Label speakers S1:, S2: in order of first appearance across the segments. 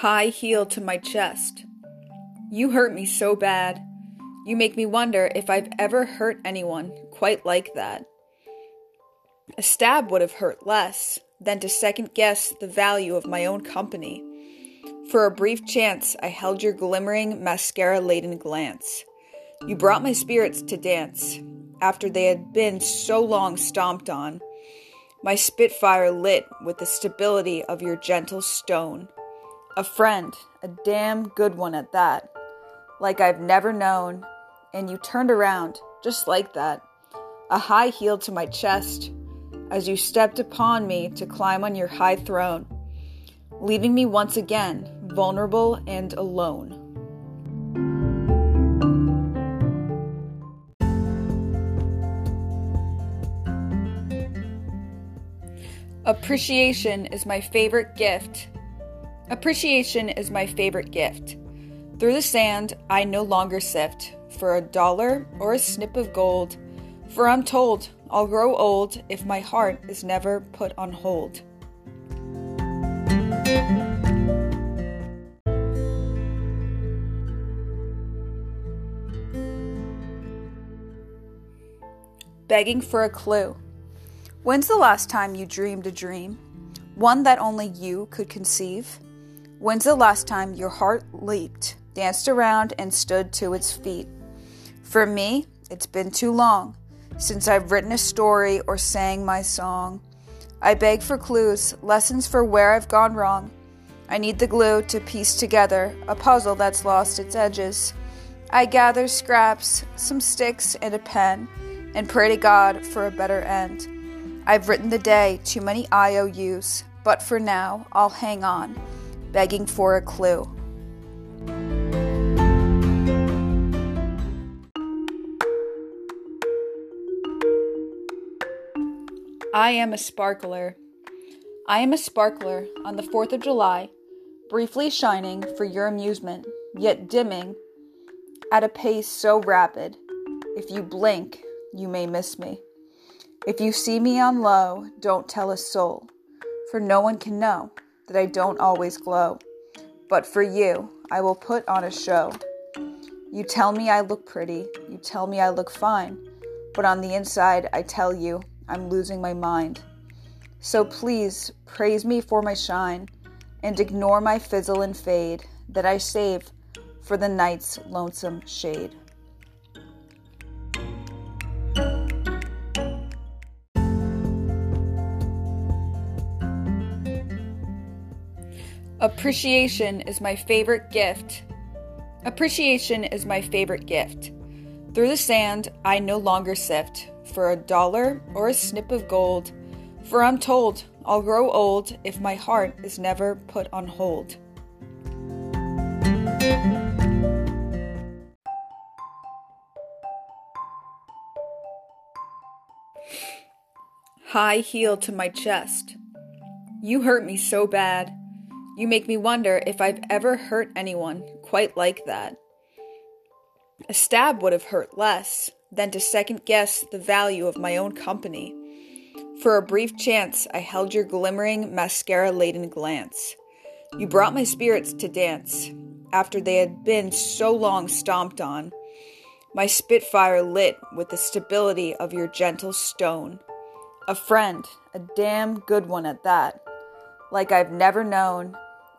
S1: high heel to my chest. You hurt me so bad. You make me wonder if I've ever hurt anyone quite like that. A stab would have hurt less than to second guess the value of my own company. For a brief chance, I held your glimmering, mascara laden glance. You brought my spirits to dance after they had been so long stomped on. My spitfire lit with the stability of your gentle stone. A friend, a damn good one at that, like I've never known, and you turned around just like that, a high heel to my chest, as you stepped upon me to climb on your high throne, leaving me once again vulnerable and alone. Appreciation is my favorite gift Appreciation is my favorite gift. Through the sand, I no longer sift for a dollar or a snip of gold, for I'm told I'll grow old if my heart is never put on hold. Begging for a clue. When's the last time you dreamed a dream? One that only you could conceive? When's the last time your heart leaped, danced around, and stood to its feet? For me, it's been too long since I've written a story or sang my song. I beg for clues, lessons for where I've gone wrong. I need the glue to piece together a puzzle that's lost its edges. I gather scraps, some sticks, and a pen, and pray to God for a better end. I've written the day too many IOUs, but for now, I'll hang on begging for a clue. I am a sparkler. I am a sparkler on the 4th of July, briefly shining for your amusement, yet dimming at a pace so rapid. If you blink, you may miss me. If you see me on low, don't tell a soul, for no one can know that I don't always glow. But for you, I will put on a show. You tell me I look pretty, you tell me I look fine, but on the inside, I tell you I'm losing my mind. So please praise me for my shine and ignore my fizzle and fade that I save for the night's lonesome shade. Appreciation is my favorite gift. Appreciation is my favorite gift. Through the sand, I no longer sift for a dollar or a snip of gold, for I'm told I'll grow old if my heart is never put on hold. High heel to my chest. You hurt me so bad. You make me wonder if I've ever hurt anyone quite like that. A stab would have hurt less than to second guess the value of my own company. For a brief chance, I held your glimmering, mascara laden glance. You brought my spirits to dance after they had been so long stomped on. My spitfire lit with the stability of your gentle stone. A friend, a damn good one at that, like I've never known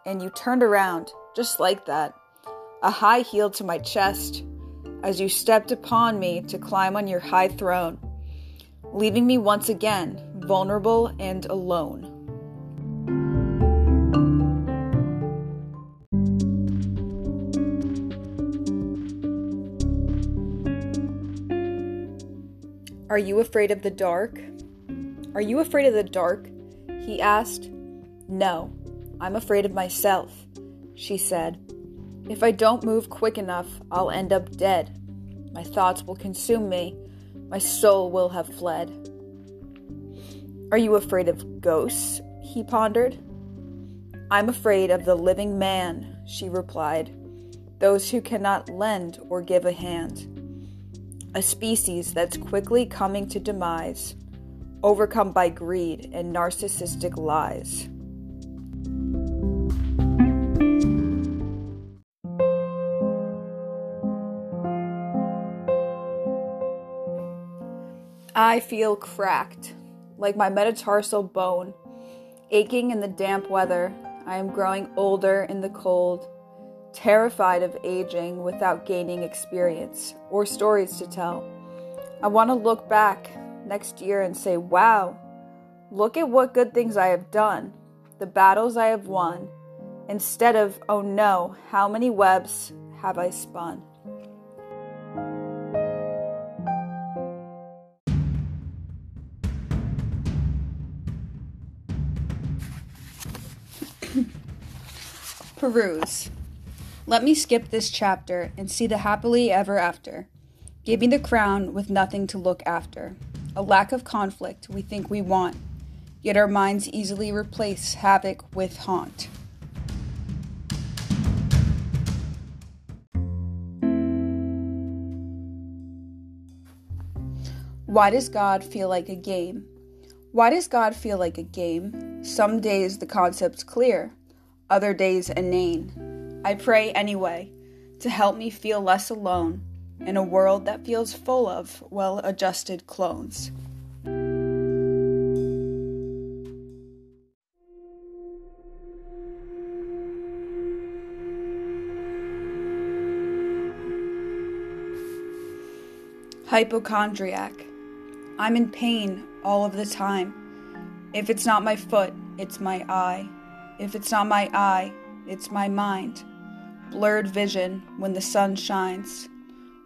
S1: and you turned around, just like that, a high heel to my chest, as you stepped upon me to climb on your high throne, leaving me once again vulnerable and alone. Are you afraid of the dark? Are you afraid of the dark? He asked. No, I'm afraid of myself, she said. If I don't move quick enough, I'll end up dead. My thoughts will consume me. My soul will have fled. Are you afraid of ghosts? he pondered. I'm afraid of the living man, she replied, those who cannot lend or give a hand. A species that's quickly coming to demise, overcome by greed and narcissistic lies. I feel cracked, like my metatarsal bone, aching in the damp weather. I am growing older in the cold, terrified of aging without gaining experience or stories to tell. I want to look back next year and say, wow, look at what good things I have done, the battles I have won, instead of, oh no, how many webs have I spun? Peruse. Let me skip this chapter and see the happily ever after. Give me the crown with nothing to look after. A lack of conflict we think we want, yet our minds easily replace havoc with haunt. Why does God feel like a game? Why does God feel like a game? Some days the concept's clear, other days inane. I pray anyway to help me feel less alone in a world that feels full of well adjusted clones. Hypochondriac. I'm in pain all of the time. If it's not my foot, it's my eye. If it's not my eye, it's my mind. Blurred vision when the sun shines.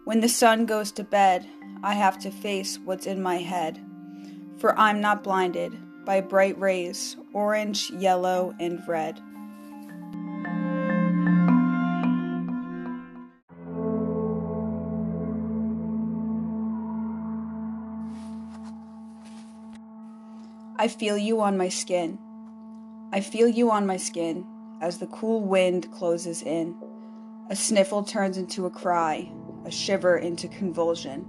S1: When the sun goes to bed, I have to face what's in my head. For I'm not blinded by bright rays, orange, yellow, and red. I feel you on my skin. I feel you on my skin as the cool wind closes in. A sniffle turns into a cry, a shiver into convulsion.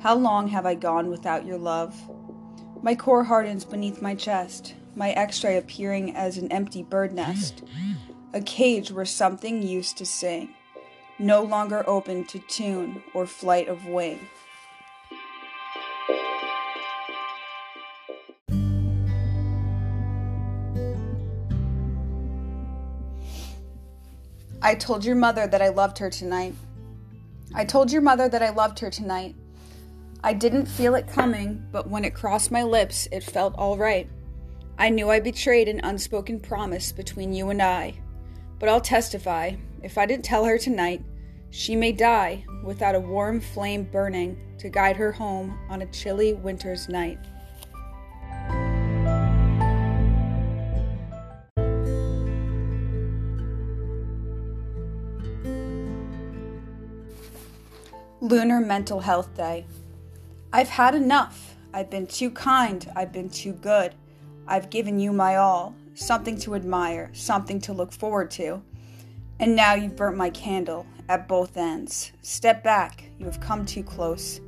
S1: How long have I gone without your love? My core hardens beneath my chest, my x ray appearing as an empty bird nest, a cage where something used to sing, no longer open to tune or flight of wing. I told your mother that I loved her tonight. I told your mother that I loved her tonight. I didn't feel it coming, but when it crossed my lips, it felt all right. I knew I betrayed an unspoken promise between you and I. But I'll testify if I didn't tell her tonight, she may die without a warm flame burning to guide her home on a chilly winter's night. Lunar Mental Health Day. I've had enough. I've been too kind. I've been too good. I've given you my all, something to admire, something to look forward to. And now you've burnt my candle at both ends. Step back. You have come too close.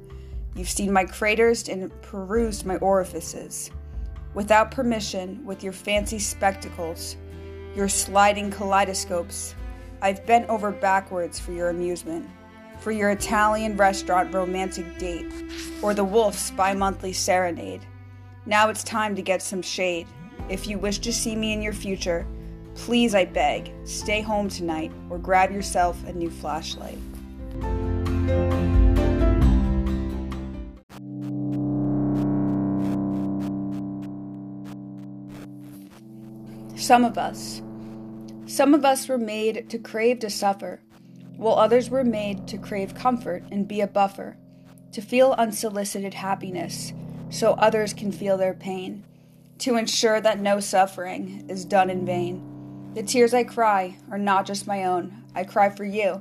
S1: You've seen my craters and perused my orifices. Without permission, with your fancy spectacles, your sliding kaleidoscopes, I've bent over backwards for your amusement for your Italian restaurant romantic date or the Wolf's bi monthly serenade. Now it's time to get some shade. If you wish to see me in your future, please, I beg, stay home tonight or grab yourself a new flashlight. Some of us. Some of us were made to crave to suffer while others were made to crave comfort and be a buffer, to feel unsolicited happiness so others can feel their pain, to ensure that no suffering is done in vain. The tears I cry are not just my own, I cry for you.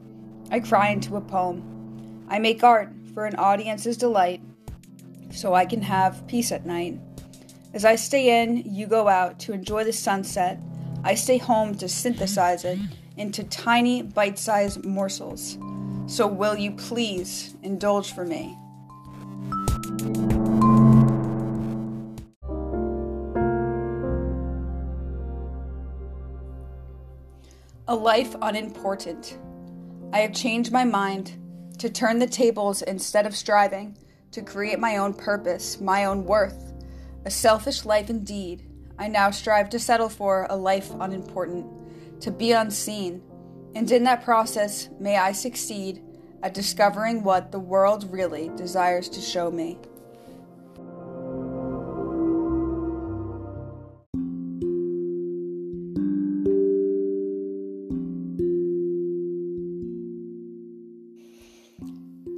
S1: I cry into a poem. I make art for an audience's delight so I can have peace at night. As I stay in, you go out to enjoy the sunset. I stay home to synthesize it into tiny, bite sized morsels. So, will you please indulge for me? A life unimportant. I have changed my mind to turn the tables instead of striving to create my own purpose, my own worth. A selfish life indeed. I now strive to settle for a life unimportant, to be unseen. And in that process, may I succeed at discovering what the world really desires to show me.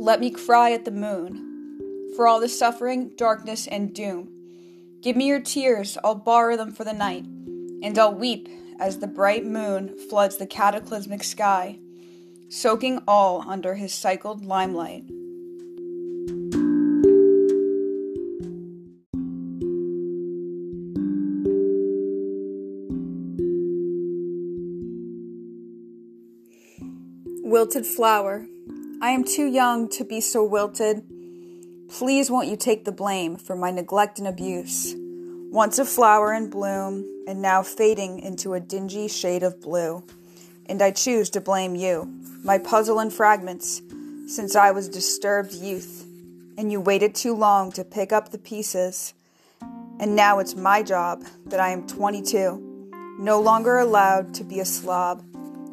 S1: Let me cry at the moon for all the suffering, darkness, and doom. Give me your tears, I'll borrow them for the night, and I'll weep as the bright moon floods the cataclysmic sky, soaking all under his cycled limelight. Wilted flower I am too young to be so wilted. Please won't you take the blame for my neglect and abuse? Once a flower in bloom, and now fading into a dingy shade of blue. And I choose to blame you, my puzzle in fragments, since I was disturbed youth, and you waited too long to pick up the pieces. And now it's my job that I am 22, no longer allowed to be a slob,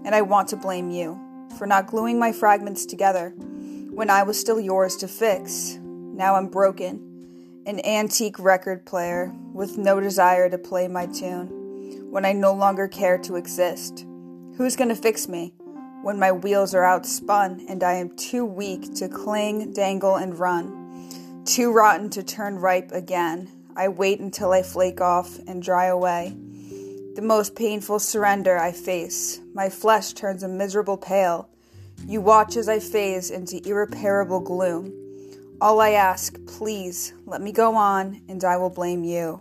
S1: and I want to blame you for not gluing my fragments together when I was still yours to fix. Now I'm broken, an antique record player with no desire to play my tune when I no longer care to exist. Who's going to fix me when my wheels are outspun and I am too weak to cling, dangle, and run? Too rotten to turn ripe again. I wait until I flake off and dry away the most painful surrender I face. My flesh turns a miserable pale. You watch as I phase into irreparable gloom. All I ask, please, let me go on, and I will blame you.